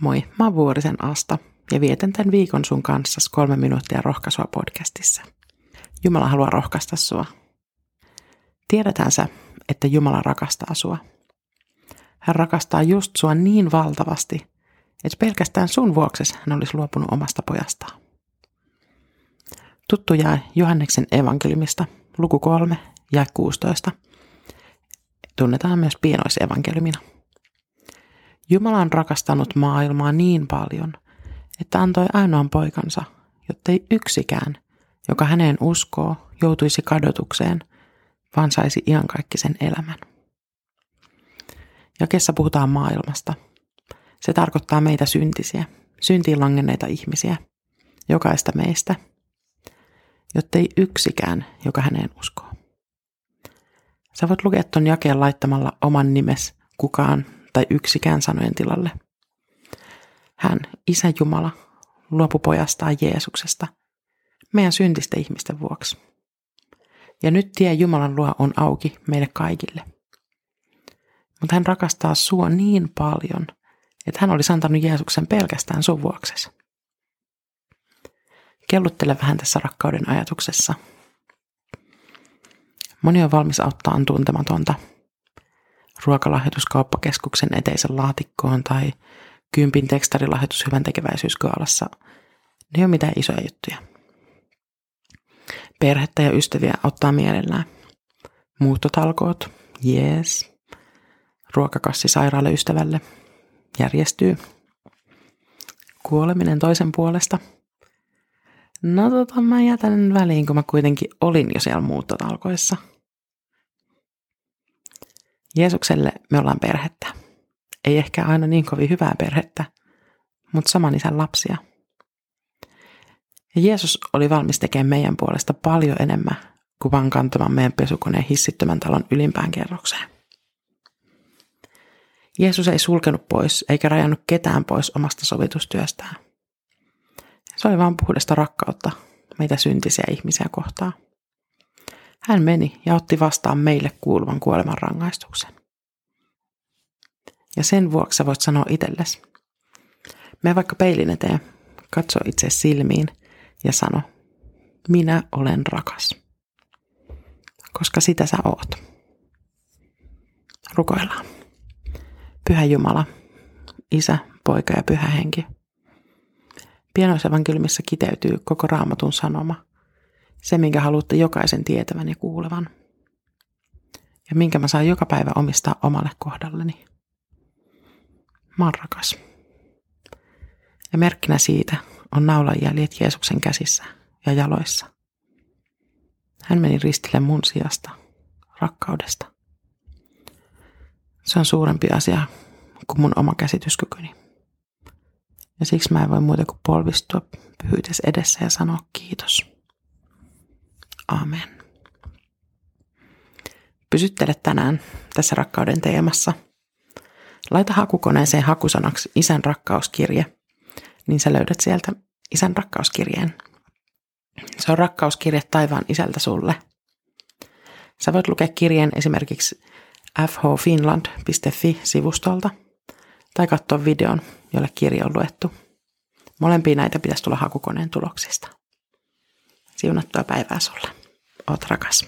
Moi, mä oon Vuorisen Asta ja vietän tämän viikon sun kanssa kolme minuuttia rohkaisua podcastissa. Jumala haluaa rohkaista sua. Tiedetään sä, että Jumala rakastaa sua. Hän rakastaa just sua niin valtavasti, että pelkästään sun vuoksi hän olisi luopunut omasta pojastaan. Tuttu jää Johanneksen evankeliumista, luku 3 ja 16. Tunnetaan myös pienoisevankeliumina. Jumala on rakastanut maailmaa niin paljon, että antoi ainoan poikansa, jottei yksikään, joka häneen uskoo, joutuisi kadotukseen, vaan saisi iankaikkisen elämän. Jakessa puhutaan maailmasta. Se tarkoittaa meitä syntisiä, syntiin langenneita ihmisiä, jokaista meistä, jottei yksikään, joka häneen uskoo. Sä voit lukea ton jakeen laittamalla oman nimes kukaan tai yksikään sanojen tilalle. Hän, Isä Jumala, luopui pojastaan Jeesuksesta, meidän syntisten ihmisten vuoksi. Ja nyt tie Jumalan luo on auki meille kaikille. Mutta hän rakastaa sua niin paljon, että hän olisi antanut Jeesuksen pelkästään sun vuoksesi. Kelluttele vähän tässä rakkauden ajatuksessa. Moni on valmis auttaa tuntematonta – ruokalahjoituskauppakeskuksen eteisen laatikkoon tai kympin tekstarilahjoitus hyvän tekeväisyyskaalassa. Ne on mitään isoja juttuja. Perhettä ja ystäviä ottaa mielellään. Muuttotalkoot, jees. Ruokakassi sairaalaystävälle, järjestyy. Kuoleminen toisen puolesta. No tota, mä jätän väliin, kun mä kuitenkin olin jo siellä muuttotalkoissa – Jeesukselle me ollaan perhettä. Ei ehkä aina niin kovin hyvää perhettä, mutta saman isän lapsia. Ja Jeesus oli valmis tekemään meidän puolesta paljon enemmän kuin vaan kantamaan meidän pesukoneen hissittömän talon ylimpään kerrokseen. Jeesus ei sulkenut pois eikä rajannut ketään pois omasta sovitustyöstään. Se oli vain puhdasta rakkautta meitä syntisiä ihmisiä kohtaan. Hän meni ja otti vastaan meille kuuluvan kuoleman rangaistuksen. Ja sen vuoksi sä voit sanoa itsellesi. Me vaikka peilin eteen, katso itse silmiin ja sano, minä olen rakas. Koska sitä sä oot. Rukoillaan. Pyhä Jumala, Isä, Poika ja Pyhä Henki. Pienoisevankeliumissa kiteytyy koko raamatun sanoma – se, minkä haluatte jokaisen tietävän ja kuulevan. Ja minkä mä saan joka päivä omistaa omalle kohdalleni. Mä oon rakas. Ja merkkinä siitä on naulanjäljet Jeesuksen käsissä ja jaloissa. Hän meni ristille mun sijasta, rakkaudesta. Se on suurempi asia kuin mun oma käsityskykyni. Ja siksi mä en voi muuta kuin polvistua pyhyytes edessä ja sanoa kiitos. Amen. Pysyttele tänään tässä rakkauden teemassa. Laita hakukoneeseen hakusanaksi isän rakkauskirje, niin sä löydät sieltä isän rakkauskirjeen. Se on rakkauskirje taivaan isältä sulle. Sä voit lukea kirjeen esimerkiksi fhfinland.fi-sivustolta tai katsoa videon, jolle kirja on luettu. Molempia näitä pitäisi tulla hakukoneen tuloksista. Siunattua päivää sulle. Oot rakas.